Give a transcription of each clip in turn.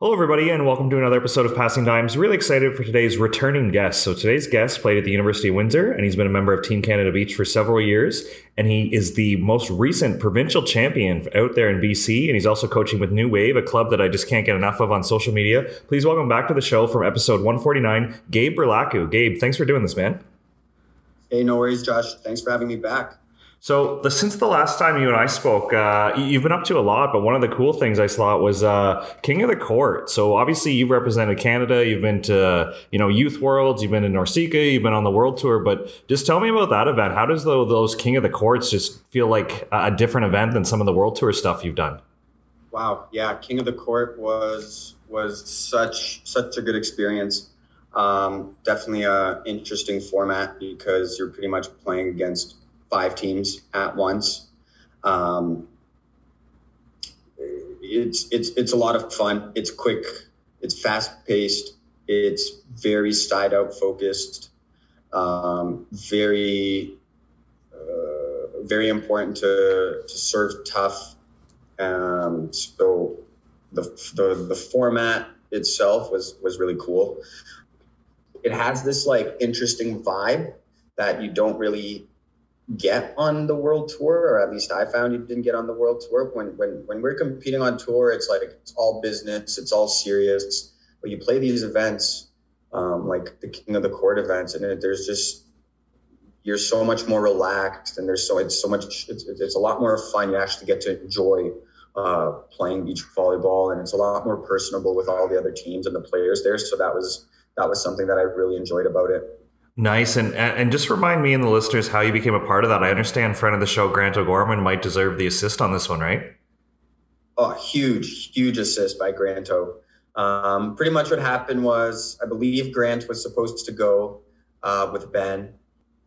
Hello, everybody, and welcome to another episode of Passing Dimes. Really excited for today's returning guest. So, today's guest played at the University of Windsor, and he's been a member of Team Canada Beach for several years. And he is the most recent provincial champion out there in BC. And he's also coaching with New Wave, a club that I just can't get enough of on social media. Please welcome back to the show from episode 149, Gabe Burlaku. Gabe, thanks for doing this, man. Hey, no worries, Josh. Thanks for having me back. So the, since the last time you and I spoke, uh, you've been up to a lot. But one of the cool things I saw was uh, King of the Court. So obviously you've represented Canada. You've been to you know Youth Worlds. You've been in NORCECA. You've been on the World Tour. But just tell me about that event. How does the, those King of the Courts just feel like a different event than some of the World Tour stuff you've done? Wow, yeah, King of the Court was was such such a good experience. Um, definitely a interesting format because you're pretty much playing against five teams at once. Um, it's it's it's a lot of fun. It's quick. It's fast paced. It's very side out focused. Um, very uh, very important to to serve tough. Um, so the, the the format itself was was really cool. It has this like interesting vibe that you don't really get on the world tour, or at least I found you didn't get on the world tour. When when when we're competing on tour, it's like it's all business, it's all serious. But you play these events, um, like the King of the Court events, and it, there's just you're so much more relaxed, and there's so it's so much it's, it's a lot more fun. You actually get to enjoy uh, playing beach volleyball, and it's a lot more personable with all the other teams and the players there. So that was that was something that I really enjoyed about it. Nice, and and just remind me and the listeners how you became a part of that. I understand friend of the show Grant O'Gorman might deserve the assist on this one, right? Oh, huge, huge assist by Granto. Um, pretty much what happened was I believe Grant was supposed to go uh, with Ben,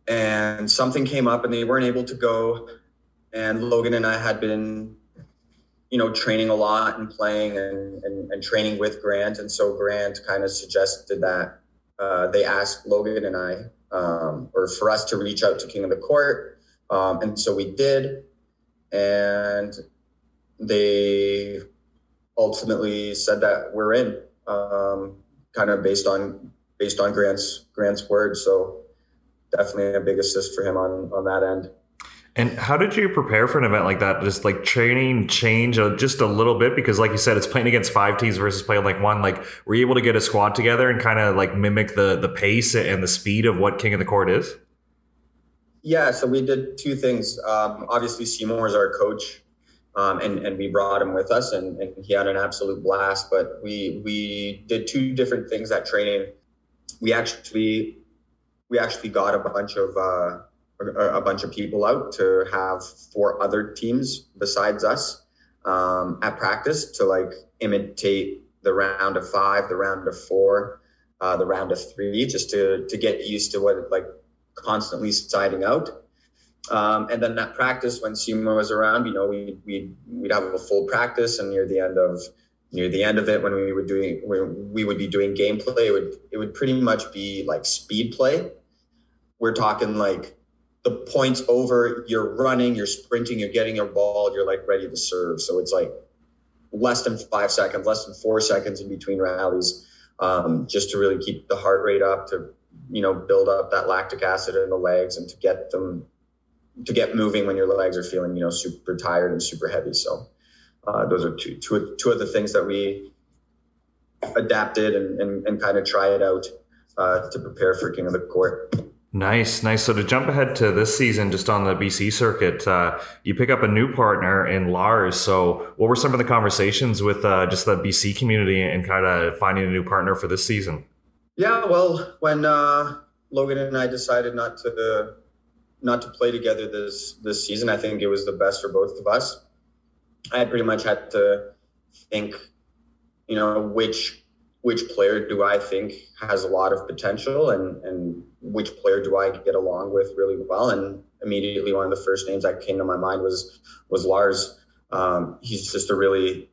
and something came up and they weren't able to go. And Logan and I had been, you know, training a lot and playing and, and, and training with Grant, and so Grant kind of suggested that uh, they asked Logan and I, um, or for us to reach out to King of the Court. Um, and so we did. And they ultimately said that we're in, um, kind of based on based on Grant's Grant's word. So definitely a big assist for him on on that end. And how did you prepare for an event like that? Just like training change just a little bit because, like you said, it's playing against five teams versus playing like one. Like, were you able to get a squad together and kind of like mimic the the pace and the speed of what King of the Court is? Yeah, so we did two things. Um, obviously, Seymour is our coach, um, and and we brought him with us, and, and he had an absolute blast. But we we did two different things at training. We actually we actually got a bunch of. Uh, a, bunch of people out to have four other teams besides us um, at practice to like imitate the round of five, the round of four, uh, the round of three, just to to get used to what like constantly siding out. Um, and then that practice, when Seymour was around, you know, we we we'd have a full practice, and near the end of near the end of it, when we were doing when we would be doing gameplay, it would it would pretty much be like speed play. We're talking like the points over, you're running, you're sprinting, you're getting your ball, you're like ready to serve. So it's like less than five seconds, less than four seconds in between rallies, um, just to really keep the heart rate up, to you know build up that lactic acid in the legs, and to get them to get moving when your legs are feeling you know super tired and super heavy. So uh, those are two, two, two of the things that we adapted and, and, and kind of it out uh, to prepare for King of the Court. Nice, nice. So to jump ahead to this season, just on the BC circuit, uh, you pick up a new partner in Lars. So what were some of the conversations with uh, just the BC community and kind of finding a new partner for this season? Yeah, well, when uh, Logan and I decided not to not to play together this this season, I think it was the best for both of us. I pretty much had to think, you know, which which player do I think has a lot of potential and, and which player do I get along with really well? And immediately one of the first names that came to my mind was was Lars. Um, he's just a really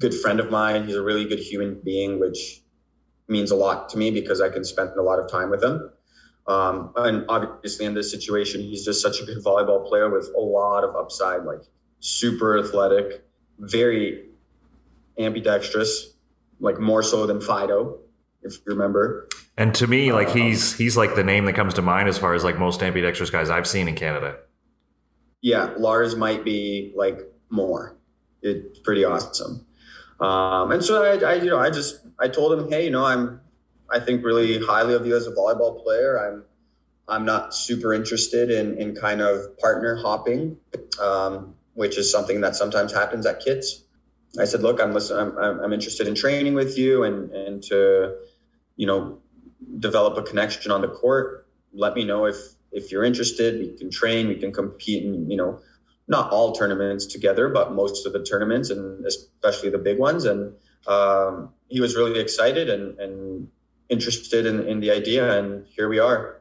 good friend of mine. He's a really good human being, which means a lot to me because I can spend a lot of time with him. Um, and obviously in this situation, he's just such a good volleyball player with a lot of upside, like super athletic, very ambidextrous, like more so than Fido, if you remember. And to me, like um, he's he's like the name that comes to mind as far as like most ambidextrous guys I've seen in Canada. Yeah, Lars might be like more. It's pretty awesome. Um, and so I, I, you know, I just I told him, hey, you know, I'm I think really highly of you as a volleyball player. I'm I'm not super interested in in kind of partner hopping, um, which is something that sometimes happens at Kits. I said, look, I'm I'm, I'm interested in training with you and and to, you know, develop a connection on the court. Let me know if if you're interested. We can train, we can compete, you know, not all tournaments together, but most of the tournaments, and especially the big ones. And um, he was really excited and and interested in, in the idea, and here we are.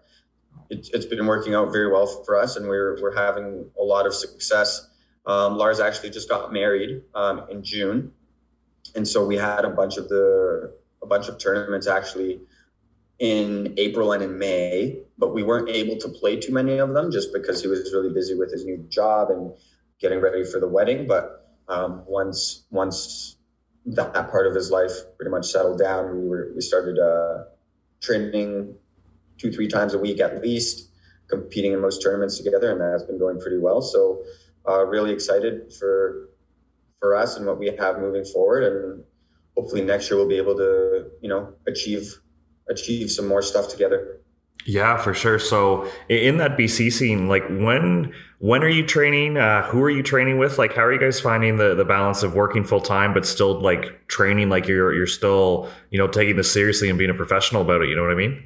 It's, it's been working out very well for us, and we're we're having a lot of success. Um, Lars actually just got married um, in June, and so we had a bunch of the a bunch of tournaments actually in April and in May, but we weren't able to play too many of them just because he was really busy with his new job and getting ready for the wedding. But um, once once that, that, part of his life pretty much settled down, we were we started uh, training two three times a week at least, competing in most tournaments together, and that's been going pretty well. So uh, really excited for for us and what we have moving forward, and hopefully next year we'll be able to you know achieve achieve some more stuff together. Yeah, for sure. So in that BC scene, like when when are you training? Uh, who are you training with? Like, how are you guys finding the the balance of working full time but still like training? Like you're you're still you know taking this seriously and being a professional about it. You know what I mean?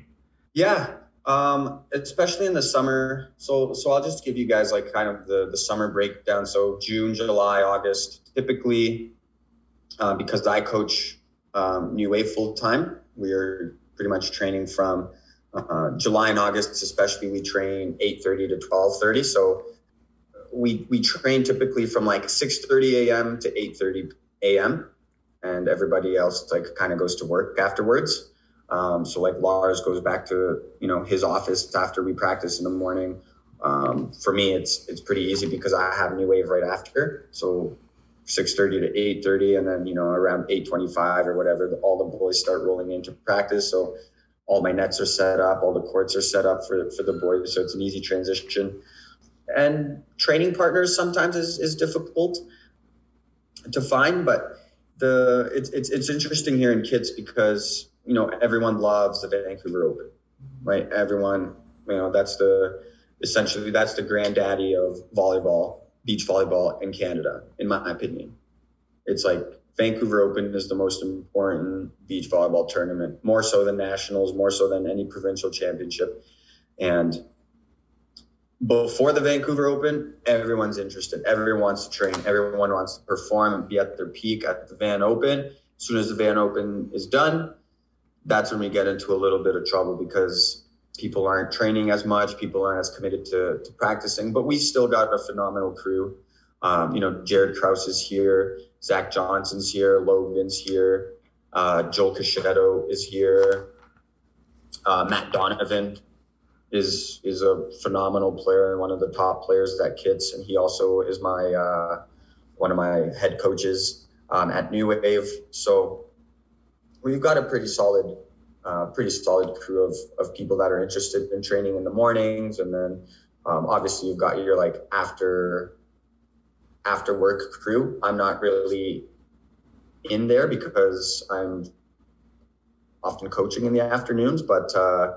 Yeah, um, especially in the summer. So so I'll just give you guys like kind of the the summer breakdown. So June, July, August, typically uh, because I coach um, New Wave full time. We're pretty much training from uh, July and August, especially. We train eight thirty to twelve thirty. So we we train typically from like six thirty a.m. to eight thirty a.m. and everybody else like kind of goes to work afterwards. Um, so like Lars goes back to you know his office after we practice in the morning. Um, for me, it's it's pretty easy because I have New Wave right after. So 6.30 to 8.30 and then you know around 8.25 or whatever all the boys start rolling into practice so all my nets are set up all the courts are set up for, for the boys so it's an easy transition and training partners sometimes is, is difficult to find but the it's, it's it's interesting here in Kits because you know everyone loves the vancouver open right everyone you know that's the essentially that's the granddaddy of volleyball beach volleyball in Canada, in my opinion. It's like Vancouver Open is the most important beach volleyball tournament, more so than nationals, more so than any provincial championship. And before the Vancouver Open, everyone's interested. Everyone wants to train. Everyone wants to perform and be at their peak at the Van Open. As soon as the Van Open is done, that's when we get into a little bit of trouble because people aren't training as much, people aren't as committed to, to practicing, but we still got a phenomenal crew. Um, you know, Jared Kraus is here, Zach Johnson's here, Logan's here, uh, Joel Cachetto is here, uh, Matt Donovan is is a phenomenal player and one of the top players at Kits, and he also is my uh, one of my head coaches um, at New Wave. So we've got a pretty solid uh, pretty solid crew of, of people that are interested in training in the mornings. And then um, obviously you've got your like after after work crew. I'm not really in there because I'm often coaching in the afternoons, but uh,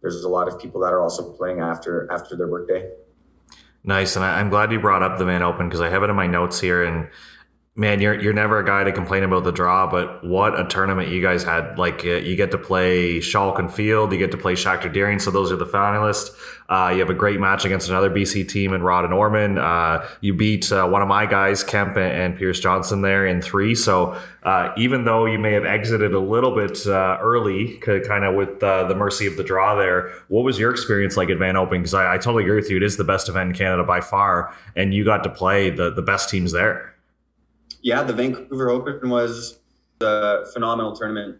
there's a lot of people that are also playing after after their workday. Nice, and I, am glad you brought up the Van Open because I have it in my notes here, and man, you're you're never a guy to complain about the draw, but what a tournament you guys had! Like uh, you get to play Shawalkin Field, you get to play Schachter Dearing, so those are the finalists. Uh, you have a great match against another BC team in Rod and Orman. Uh, you beat uh, one of my guys, Kemp and, and Pierce Johnson, there in three. So uh, even though you may have exited a little bit uh, early, kind of with the mercy of the draw there, what was your experience like at Van Open? Because I, I totally agree with you; it is the best event in Canada by far, and you got to play the the best teams there yeah, the Vancouver Open was a phenomenal tournament.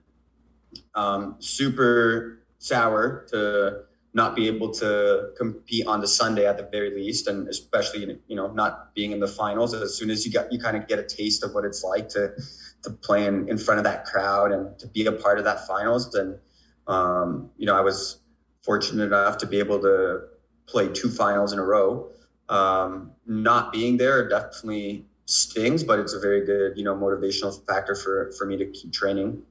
Um, super sour to not be able to compete on the Sunday at the very least, and especially you know not being in the finals. As soon as you got you kind of get a taste of what it's like to to play in, in front of that crowd and to be a part of that finals. And um, you know, I was fortunate enough to be able to play two finals in a row. Um, not being there definitely stings, but it's a very good, you know, motivational factor for for me to keep training.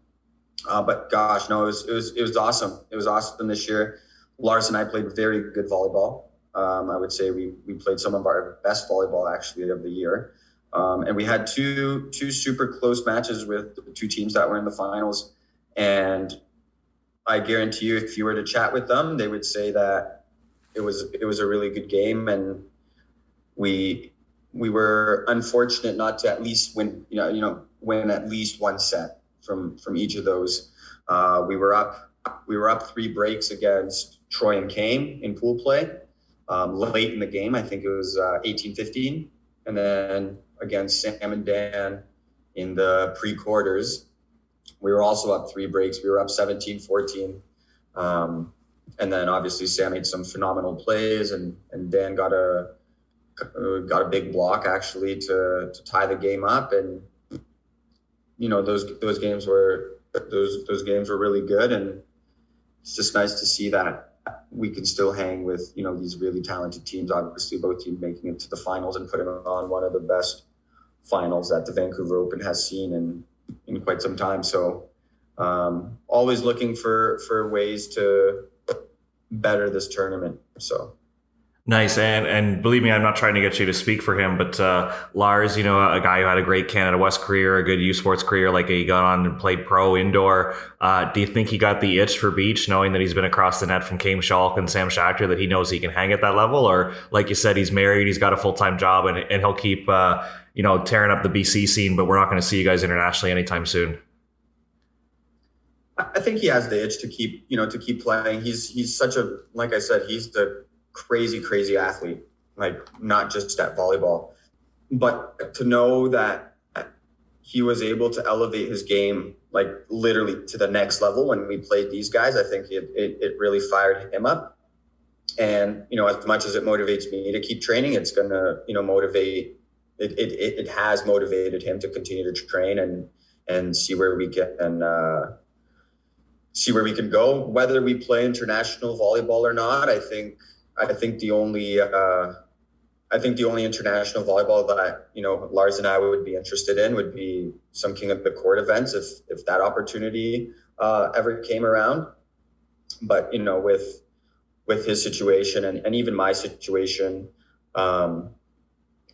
Uh, but gosh, no, it was it was it was awesome. It was awesome this year. Lars and I played very good volleyball. Um, I would say we we played some of our best volleyball actually of the year. Um, and we had two two super close matches with the two teams that were in the finals. And I guarantee you, if you were to chat with them, they would say that it was it was a really good game, and we we were unfortunate not to at least win, you know, you know, win at least one set from from each of those. Uh, we were up we were up three breaks against Troy and Kane in pool play um, late in the game. I think it was uh, 18-15. and then against Sam and Dan in the pre-quarters, we were also up three breaks. We were up 17-14. Um, and then obviously Sam made some phenomenal plays, and and Dan got a got a big block actually to to tie the game up. And you know those those games were those those games were really good. And it's just nice to see that we can still hang with you know these really talented teams. Obviously both teams making it to the finals and putting on one of the best finals that the Vancouver Open has seen in in quite some time. So um, always looking for for ways to better this tournament. So Nice, and and believe me, I'm not trying to get you to speak for him, but uh, Lars, you know, a guy who had a great Canada West career, a good U Sports career, like he got on and played pro indoor. Uh, do you think he got the itch for beach, knowing that he's been across the net from Cam Schalk and Sam Schachter, that he knows he can hang at that level, or like you said, he's married, he's got a full time job, and and he'll keep uh, you know tearing up the BC scene, but we're not going to see you guys internationally anytime soon. I think he has the itch to keep, you know, to keep playing. He's he's such a, like I said, he's the crazy, crazy athlete, like not just at volleyball, but to know that he was able to elevate his game like literally to the next level when we played these guys. I think it, it, it really fired him up. And, you know, as much as it motivates me to keep training, it's going to, you know, motivate, it, it, it has motivated him to continue to train and, and see where we can, uh, see where we can go. Whether we play international volleyball or not, I think I think the only uh, I think the only international volleyball that you know Lars and I would be interested in would be some King of the Court events if if that opportunity uh, ever came around. But you know, with with his situation and, and even my situation, um,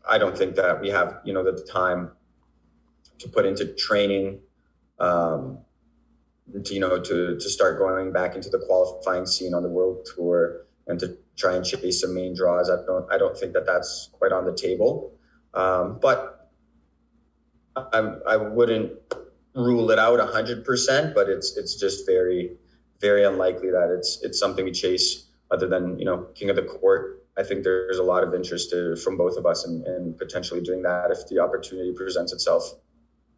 I don't think that we have you know the time to put into training. Um, to, you know, to to start going back into the qualifying scene on the world tour and to try and chase some main draws. I don't I don't think that that's quite on the table, um, but I I wouldn't rule it out hundred percent. But it's it's just very very unlikely that it's it's something we chase other than you know king of the court. I think there's a lot of interest to, from both of us in, in potentially doing that if the opportunity presents itself.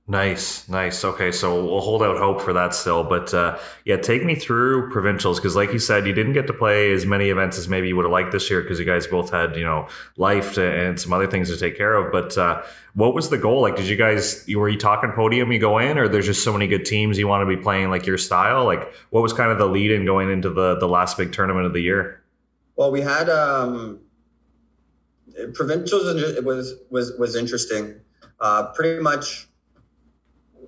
Nice, nice. Okay, so we'll hold out hope for that still. But uh, yeah, take me through provincials because, like you said, you didn't get to play as many events as maybe you would have liked this year because you guys both had you know life to, and some other things to take care of. But uh, what was the goal? Like, did you guys were you talking podium? You go in, or there's just so many good teams you want to be playing like your style? Like, what was kind of the lead in going into the the last big tournament of the year? Well, we had um, provincials. It was was was interesting. Uh, pretty much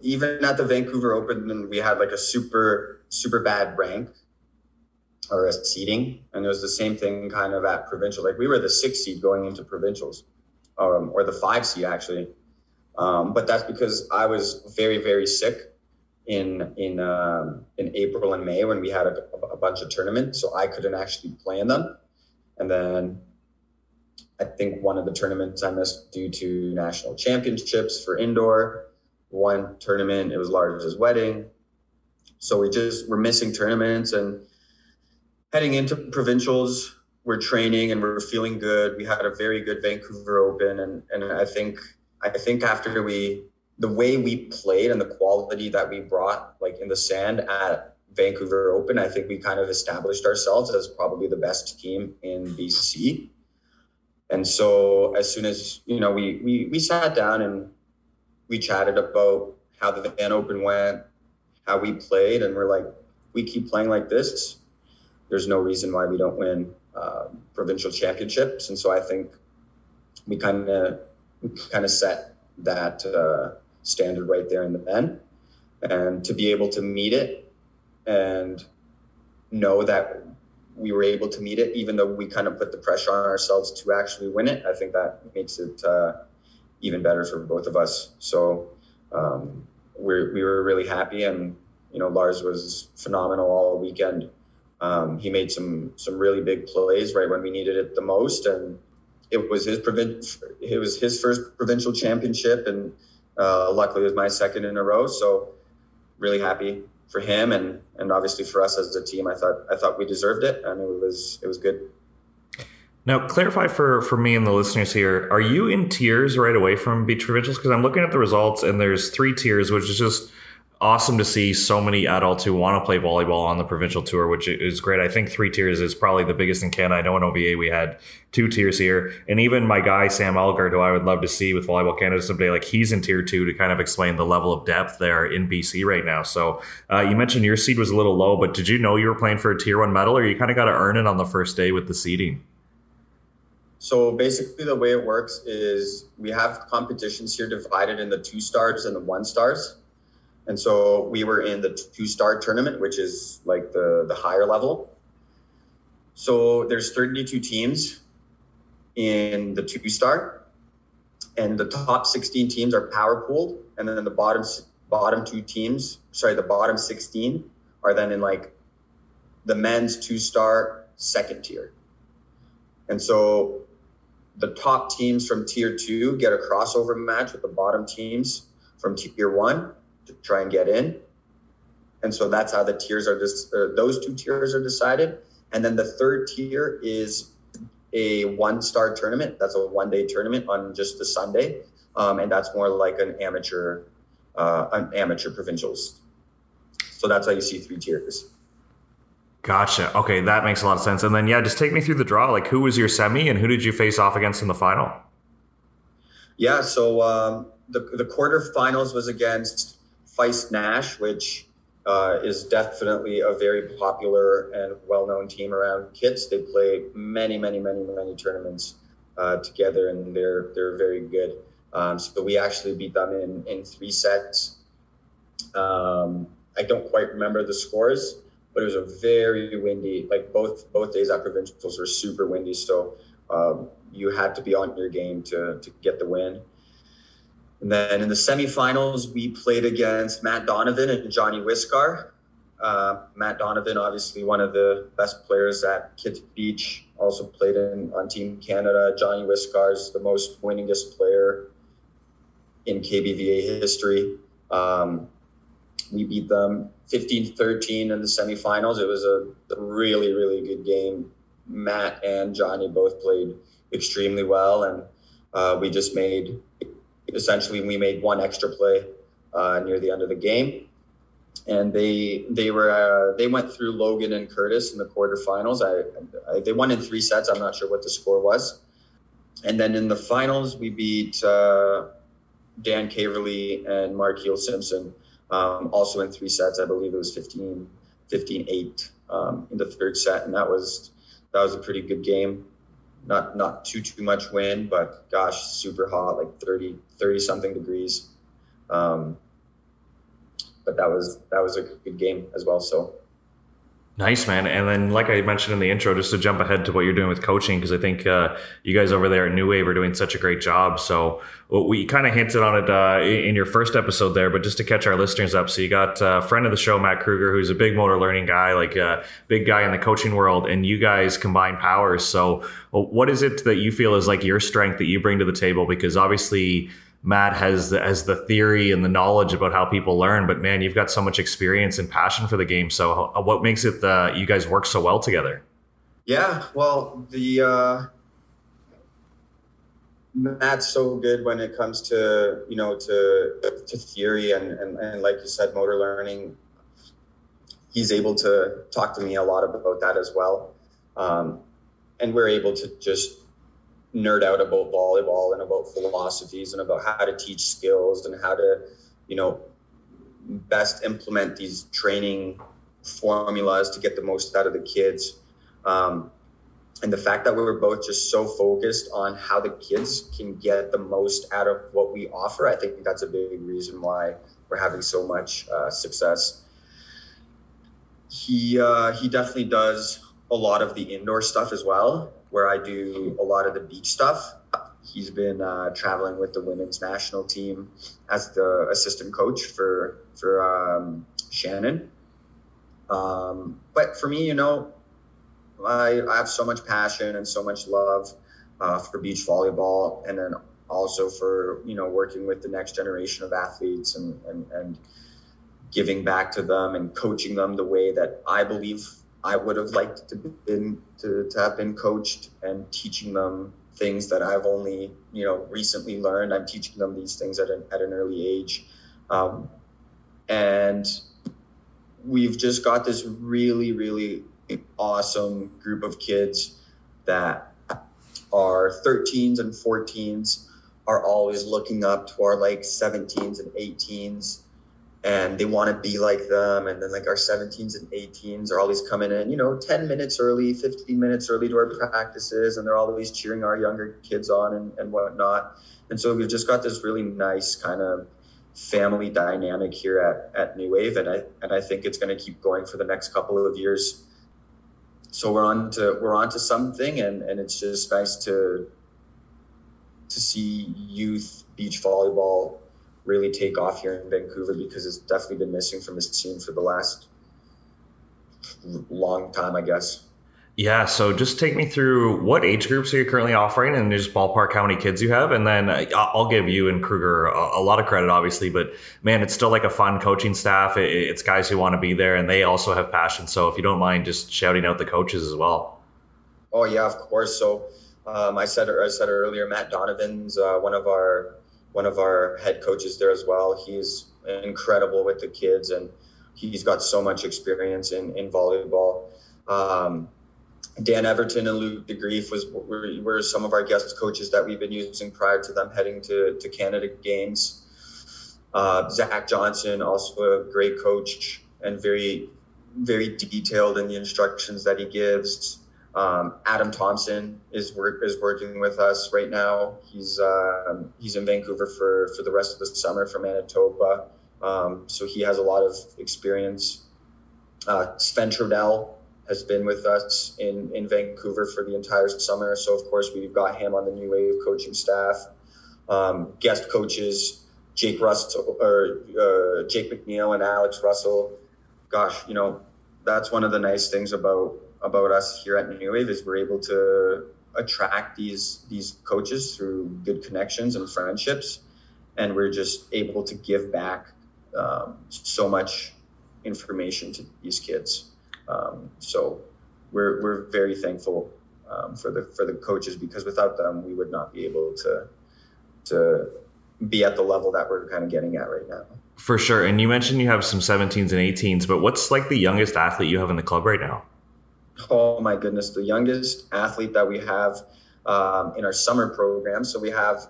even at the Vancouver Open, we had like a super super bad rank or a seeding, and it was the same thing kind of at provincial. Like we were the six seed going into provincials, um, or the five seed actually. Um, but that's because I was very very sick in in um, in April and May when we had a, a bunch of tournaments, so I couldn't actually play in them. And then I think one of the tournaments I missed due to national championships for indoor one tournament. It was Lars's wedding. So we just we're missing tournaments and heading into provincials. We're training and we're feeling good. We had a very good Vancouver Open, and and I think I think after we the way we played and the quality that we brought like in the sand at Vancouver Open, I think we kind of established ourselves as probably the best team in BC. And so as soon as, you know, we we we sat down and we chatted about how the Van Open went, how we played, and we're like, we keep playing like this, there's no reason why we don't win uh, provincial championships. And so I think we kind of kind of set that uh, standard right there in the men, and to be able to meet it and know that we were able to meet it, even though we kind of put the pressure on ourselves to actually win it. I think that makes it uh, even better for both of us. So um, we we were really happy, and you know Lars was phenomenal all weekend. Um, he made some some really big plays right when we needed it the most, and it was his provin- it was his first provincial championship, and uh, luckily it was my second in a row. So really happy for him and and obviously for us as a team. I thought I thought we deserved it, and it was it was good. Now, clarify for for me and the listeners here: Are you in tiers right away from Beach Provincials? Because I'm looking at the results, and there's three tiers, which is just awesome to see so many adults who want to play volleyball on the provincial tour, which is great. I think three tiers is probably the biggest in Canada. I know in OVA we had two tiers here, and even my guy Sam Elgard, who I would love to see with Volleyball Canada someday, like he's in tier two to kind of explain the level of depth there in BC right now. So uh, you mentioned your seed was a little low, but did you know you were playing for a tier one medal, or you kind of got to earn it on the first day with the seeding? So basically, the way it works is we have competitions here divided in the two stars and the one stars. And so we were in the two star tournament, which is like the, the higher level. So there's 32 teams in the two star, and the top 16 teams are power pooled, and then the bottom bottom two teams, sorry, the bottom 16 are then in like the men's two star second tier. And so the top teams from tier two get a crossover match with the bottom teams from tier one to try and get in. And so that's how the tiers are just, those two tiers are decided. And then the third tier is a one star tournament. That's a one day tournament on just the Sunday. Um, and that's more like an amateur, uh, an amateur provincials. So that's how you see three tiers. Gotcha. Okay, that makes a lot of sense. And then, yeah, just take me through the draw. Like, who was your semi, and who did you face off against in the final? Yeah, so um, the the quarterfinals was against Feist Nash, which uh, is definitely a very popular and well-known team around Kits. They play many, many, many, many tournaments uh, together, and they're they're very good. Um, so we actually beat them in in three sets. Um, I don't quite remember the scores, but it was a very windy. Like both both days at provincials were super windy, so um, you had to be on your game to to get the win. And then in the semifinals, we played against Matt Donovan and Johnny Wiscar. Uh, Matt Donovan, obviously one of the best players at Kits Beach, also played in on Team Canada. Johnny Wiscar is the most winningest player in KBVA history. Um, we beat them 15-13 in the semifinals. It was a, really, really good game. Matt and Johnny both played extremely well, and uh, we just made essentially we made one extra play uh, near the end of the game, and they they were uh, they went through Logan and Curtis in the quarterfinals. I, I, they won in three sets. I'm not sure what the score was, and then in the finals we beat uh, Dan Caverly and Markeel Simpson um, also in three sets. I believe it was 15, 15 8 um, in the third set, and that was that was a pretty good game not not too too much wind, but gosh, super hot, like 30 30 something degrees. Um, but that was that was a good game as well. So Nice, man. And then, like I mentioned in the intro, just to jump ahead to what you're doing with coaching, because I think uh, you guys over there at New Wave are doing such a great job. So we kind of hinted on it uh, in your first episode there, but just to catch our listeners up. So you got a friend of the show, Matt Kruger, who's a big motor learning guy, like a big guy in the coaching world, and you guys combine powers. So what is it that you feel is like your strength that you bring to the table? Because obviously – Matt has the, has the theory and the knowledge about how people learn, but man, you've got so much experience and passion for the game. So, what makes it that you guys work so well together? Yeah, well, the uh, Matt's so good when it comes to you know to to theory and and, and like you said, motor learning. he's able to talk to me a lot about that as well. Um, and we're able to just nerd out about volleyball and about philosophies and about how to teach skills and how to, you know, best implement these training formulas to get the most out of the kids. Um, and the fact that we were both just so focused on how the kids can get the most out of what we offer, I think that's a big reason why we're having so much uh, success. He uh, he definitely does a lot of the indoor stuff as well, where I do a lot of the beach stuff. He's been uh, traveling with the women's national team as the assistant coach for for um, Shannon. Um, but for me, you know, I, I have so much passion and so much love uh, for beach volleyball, and then also for you know working with the next generation of athletes and, and and giving back to them and coaching them the way that I believe I would have liked to been to, to have been coached and teaching them things that I've only you know recently learned. I'm teaching them these things at an at an early age, um, and we've just got this really really awesome group of kids that are 13s and 14s are always looking up to our like 17s and 18s and they want to be like them and then like our 17s and 18s are always coming in you know 10 minutes early 15 minutes early to our practices and they're always cheering our younger kids on and, and whatnot. And so we've just got this really nice kind of family dynamic here at, at new wave and i and i think it's going to keep going for the next couple of years. So we're on to we're on to something and and it's just nice to to see youth beach volleyball really take off here in Vancouver because it's definitely been missing from the scene for the last long time, I guess. Yeah, so just take me through what age groups are you currently offering and just ballpark how many kids you have. And then I'll give you and Kruger a, lot of credit, obviously, but man, it's still like a fun coaching staff. It's guys who want to be there and they also have passion. So if you don't mind just shouting out the coaches as well. Oh, yeah, of course. So um, I said I said earlier, Matt Donovan's uh, one of our one of our head coaches there as well. He's incredible with the kids and he's got so much experience in, in volleyball. Um, Dan Everton and Luke DeGrief was were, were, some of our guest coaches that we've been using prior to them heading to, to Canada games. Uh, Zach Johnson, also a great coach and very, very detailed in the instructions that he gives. Um, Adam Thompson is work is working with us right now. He's uh, he's in Vancouver for for the rest of the summer from Manitoba, um, so he has a lot of experience. Uh, Sven Trudell has been with us in, in Vancouver for the entire summer. So, of course, we've got him on the New Wave coaching staff. Um, guest coaches, Jake Russell or uh, Jake McNeil and Alex Russell. Gosh, you know, that's one of the nice things about about us here at New Wave is we're able to attract these these coaches through good connections and friendships, and we're just able to give back um, so much information to these kids. Um, so we're we're very thankful um, for the for the coaches because without them we would not be able to to be at the level that we're kind of getting at right now. For sure. And you mentioned you have some 17s and 18s, but what's like the youngest athlete you have in the club right now? Oh my goodness, the youngest athlete that we have um, in our summer program. So we have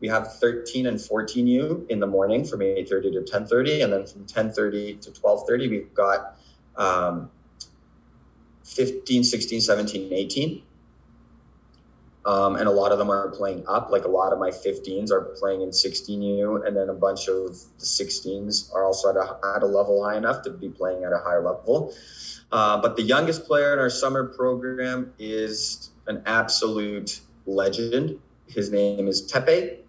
we have 13 and 14U in the morning from 8:30 to 10:30, and then from 10:30 to 12:30 we've got um, 15, 16, 17, 18. Um, and a lot of them are playing up. Like a lot of my 15s are playing in 16U, and then a bunch of the 16s are also at a, at a level high enough to be playing at a higher level. Uh, but the youngest player in our summer program is an absolute legend. His name is Tepe.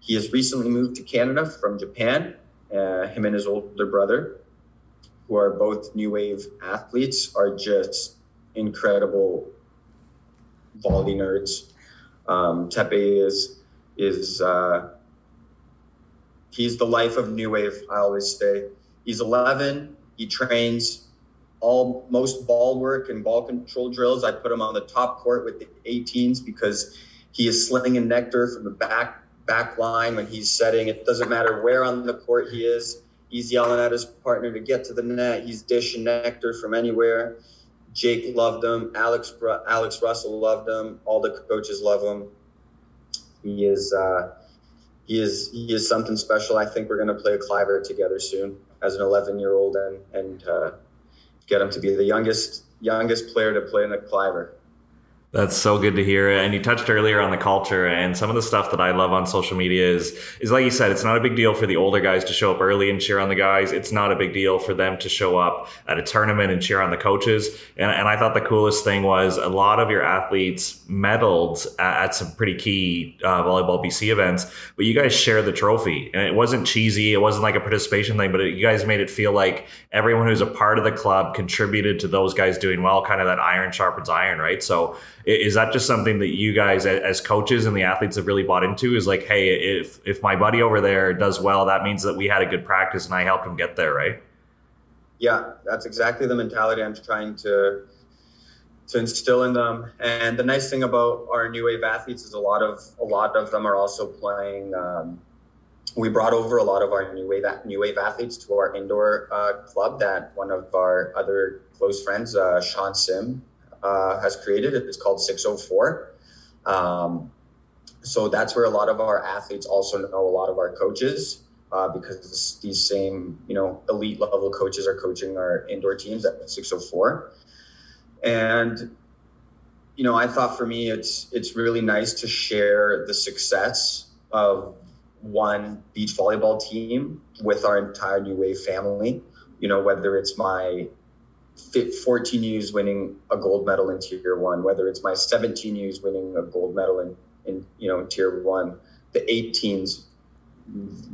He has recently moved to Canada from Japan. Uh, him and his older brother who are both new wave athletes, are just incredible volley nerds. Um, Tepe is is uh, he's the life of new wave. I always say he's 11. He trains all most ball work and ball control drills. I put him on the top court with the 18s because he is slinging nectar from the back back line when he's setting. It doesn't matter where on the court he is He's yelling at his partner to get to the net. He's dishing nectar from anywhere. Jake loved him. Alex Alex Russell loved him. All the coaches love him. He is uh, he is he is something special. I think we're going to play a Cliver together soon as an 11 year old and and uh, get him to be the youngest youngest player to play in a Cliver. That's so good to hear. And you touched earlier on the culture and some of the stuff that I love on social media is is like you said, it's not a big deal for the older guys to show up early and cheer on the guys. It's not a big deal for them to show up at a tournament and cheer on the coaches. And, and I thought the coolest thing was a lot of your athletes medaled at, at some pretty key uh, volleyball BC events, but you guys share the trophy. And it wasn't cheesy. It wasn't like a participation thing, but it, you guys made it feel like everyone who's a part of the club contributed to those guys doing well, kind of that iron sharpens iron, right? So is that just something that you guys as coaches and the athletes have really bought into is like hey if if my buddy over there does well that means that we had a good practice and i helped him get there right? Yeah that's exactly the mentality i'm trying to to instill in them. And the nice thing about our new wave athletes is a lot of a lot of them are also playing um, we brought over a lot of our new wave new wave athletes to our indoor uh, club that one of our other close friends uh, sean sim uh, has created. It's called 604. Um, so that's where a lot of our athletes also know a lot of our coaches uh, because these same you know elite level coaches are coaching our indoor teams at 604 and you know i thought for me it's it's really nice to share the success of one beach volleyball team with our entire new wave family you know whether it's my 14 U's winning a gold medal in tier one, whether it's my 17 U's winning a gold medal in, in you know tier one, the 18s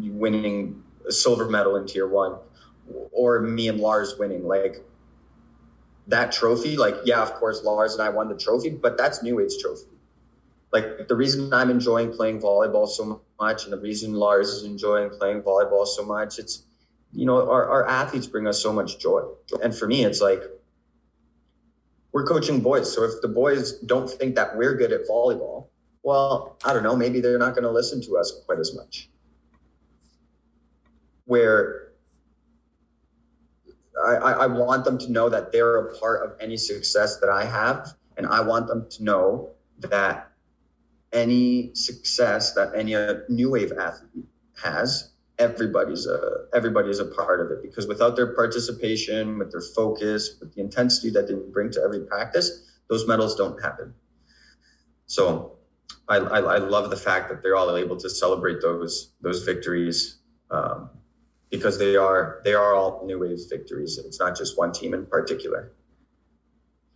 winning a silver medal in tier one, or me and Lars winning. Like that trophy, like yeah, of course Lars and I won the trophy, but that's New Wave trophy. Like the reason I'm enjoying playing volleyball so much, and the reason Lars is enjoying playing volleyball so much, it's you know, our, our athletes bring us so much joy. And for me, it's like we're coaching boys. So if the boys don't think that we're good at volleyball, well, I don't know, maybe they're not going to listen to us quite as much. Where I, I want them to know that they're a part of any success that I have. And I want them to know that any success that any uh, new wave athlete has everybody's a everybody's a part of it. Because without their participation with their focus with the intensity that they bring to every practice those medals don't happen. So I, I, I love the fact that they're all able to celebrate those those victories um, because they are they are all new wave victories. It's not just one team in particular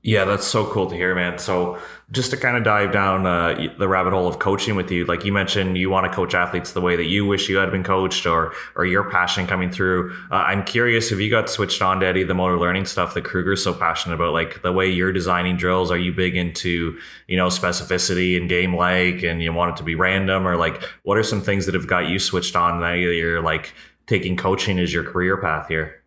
yeah, that's so cool to hear, man. So, just to kind of dive down uh, the rabbit hole of coaching with you, like you mentioned, you want to coach athletes the way that you wish you had been coached, or or your passion coming through. Uh, I'm curious if you got switched on to any of the motor learning stuff that Kruger's so passionate about, like the way you're designing drills. Are you big into you know specificity and game like, and you want it to be random, or like what are some things that have got you switched on? That you're like taking coaching as your career path here.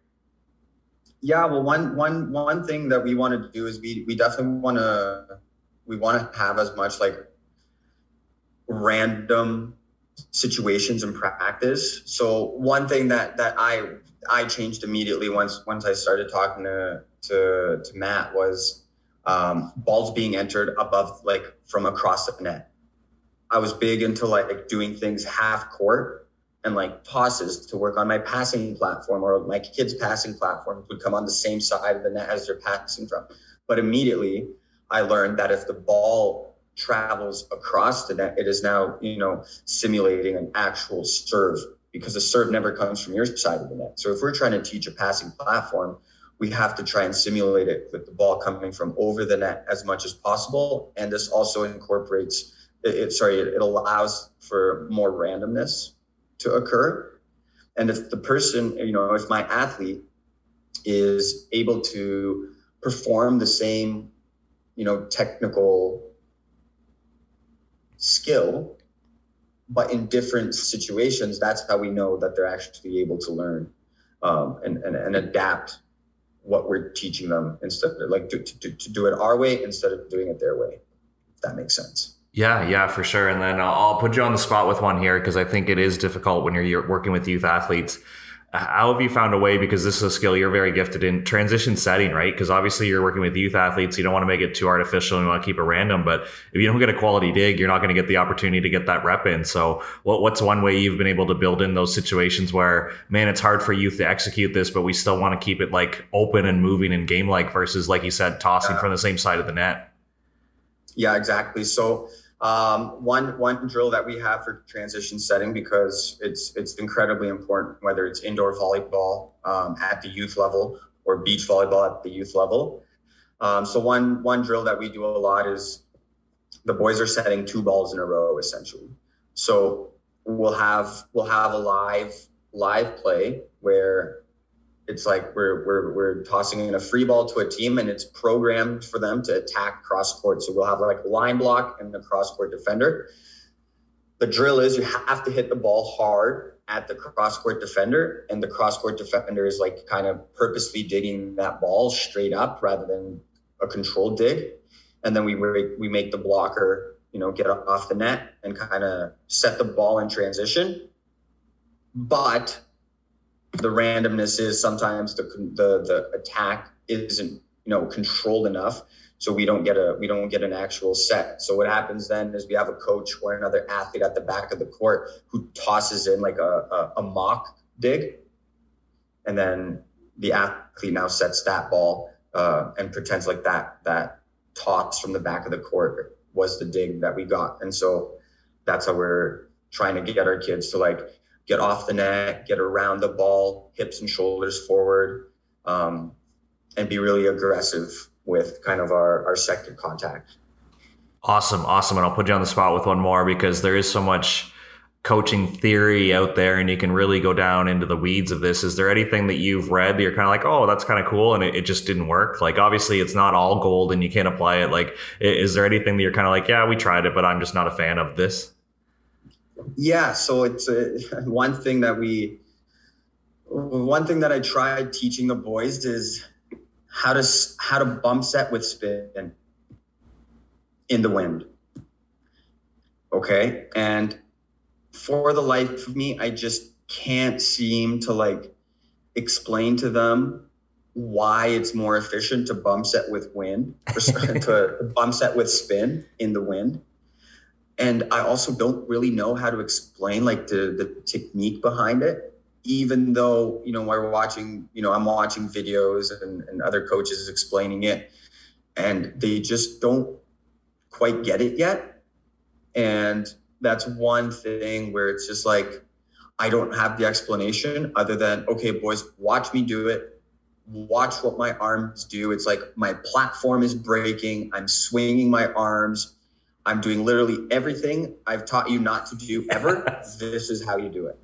Yeah, well, one one one thing that we want to do is we we definitely want to we want to have as much like random situations in practice. So one thing that that I I changed immediately once once I started talking to to to Matt was um, balls being entered above like from across the net. I was big into like doing things half court and like tosses to work on my passing platform or my kids' passing platform would come on the same side of the net as they're passing from. But immediately I learned that if the ball travels across the net, it is now, you know, simulating an actual serve because the serve never comes from your side of the net. So if we're trying to teach a passing platform, we have to try and simulate it with the ball coming from over the net as much as possible. And this also incorporates it, it sorry, it, it allows for more randomness to occur. And if the person, you know, if my athlete is able to perform the same, you know, technical skill, but in different situations, that's how we know that they're actually able to learn um, and, and, and adapt what we're teaching them instead of like to, to, to do it our way instead of doing it their way, if that makes sense. Yeah, yeah, for sure. And then I'll put you on the spot with one here because I think it is difficult when you're working with youth athletes. how have you found a way because this is a skill you're very gifted in transition setting right because obviously you're working with youth athletes you don't want to make it too artificial and you want to keep it random but if you don't get a quality dig you're not going to get the opportunity to get that rep in so what, what's one way you've been able to build in those situations where man it's hard for youth to execute this but we still want to keep it like open and moving and game like versus like you said tossing yeah. from the same side of the net yeah exactly so um, one one drill that we have for transition setting because it's it's incredibly important whether it's indoor volleyball um, at the youth level or beach volleyball at the youth level. Um, so one one drill that we do a lot is the boys are setting two balls in a row essentially. So we'll have we'll have a live live play where it's like we're, we're, we're tossing in a free ball to a team and it's programmed for them to attack cross court. So we'll have like a line block and a cross court defender. The drill is you have to hit the ball hard at the cross court defender, and the cross court defender is like kind of purposely digging that ball straight up rather than a controlled dig. And then we we make the blocker, you know, get off the net and kind of set the ball in transition. But the randomness is sometimes the the the attack isn't you know controlled enough so we don't get a we don't get an actual set. So what happens then is we have a coach or another athlete at the back of the court who tosses in like a, a, a mock dig and then the athlete now sets that ball uh, and pretends like that that toss from the back of the court was the dig that we got. And so that's how we're trying to get our kids to like get off the net, get around the ball, hips and shoulders forward, um, and be really aggressive with kind of our, our second contact. Awesome, awesome. And I'll put you on the spot with one more because there is so much coaching theory out there and you can really go down into the weeds of this. Is there anything that you've read that you're kind of like, oh, that's kind of cool and it, it, just didn't work? Like, obviously, it's not all gold and you can't apply it. Like, is there anything that you're kind of like, yeah, we tried it, but I'm just not a fan of this? Yeah, so it's uh, a, one thing that we, one thing that I tried teaching the boys is how to how to bump set with spin in the wind. Okay, and for the life of me, I just can't seem to like explain to them why it's more efficient to bump set with wind to bump set with spin in the wind and i also don't really know how to explain like the the technique behind it even though you know we're watching you know i'm watching videos and, and other coaches explaining it. And they just don't quite get it yet. And that's one thing where it's just like i don't have the explanation other than okay boys watch me do it. Watch what my arms do. It's like my platform is breaking. I'm swinging my arms I'm doing literally everything I've taught you not to do ever. this is how you do it.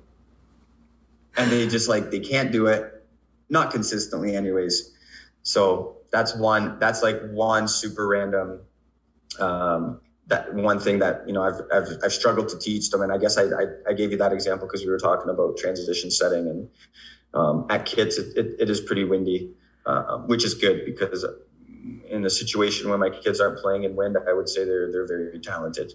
And they just like, they can't do it, not consistently, anyways. So that's one, that's like one super random, um, that one thing that, you know, I've, I've, I've struggled to teach them. And I guess I, I, I gave you that example because we were talking about transition setting and um, at Kits, it, it, it is pretty windy, uh, which is good because in a situation where my kids aren't playing in wind, I would say they're they're very talented.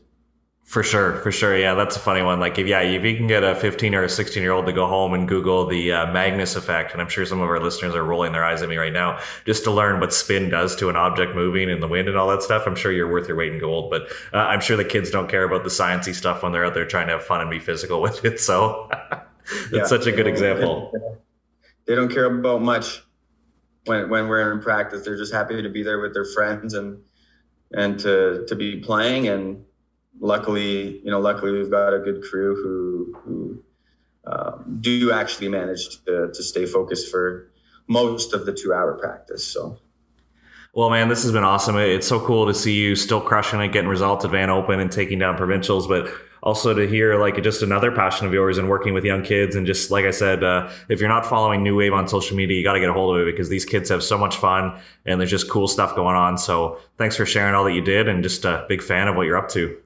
For sure, for sure. Yeah, that's a funny one. Like, if yeah, if you can get a 15 or a 16 year old to go home and Google the uh, Magnus effect, and I'm sure some of our listeners are rolling their eyes at me right now, just to learn what spin does to an object moving in the wind and all that stuff. I'm sure you're worth your weight in gold. But uh, I'm sure the kids don't care about the sciencey stuff when they're out there trying to have fun and be physical with it. So it's yeah, such a good example. They don't care about much when when we're in practice. They're just happy to be there with their friends and and to to be playing. And luckily, you know, luckily we've got a good crew who who um, do actually manage to to stay focused for most of the two hour practice. So. Well, man, this has been awesome. It's so cool to see you still crushing it, getting results at Van Open and taking down provincials. But also to hear like just another passion of yours and working with young kids and just like I said, uh, if you're not following New Wave on social media, you got to get a hold of it because these kids have so much fun and there's just cool stuff going on. So thanks for sharing all that you did and just a big fan of what you're up to.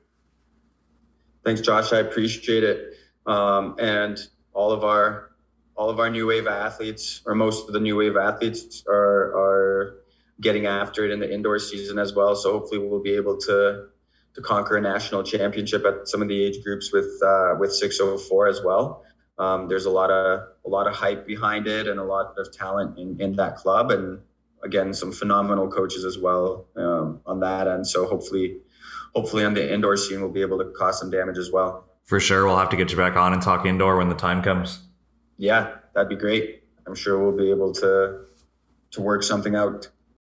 Thanks, Josh. I appreciate it. Um, and all of our all of our new wave athletes, or most of the new wave athletes, are are getting after it in the indoor season as well. So hopefully we'll be able to to conquer a national championship at some of the age groups with uh, with 604 as well. um, there's a lot of a lot of hype behind it and a lot of talent in, in that club and again some phenomenal coaches as well um, on that end. So hopefully hopefully on the indoor scene we'll be able to cause some damage as well. For sure. We'll have to get you back on and talk indoor when the time comes. Yeah that'd be great. I'm sure we'll be able to to work something out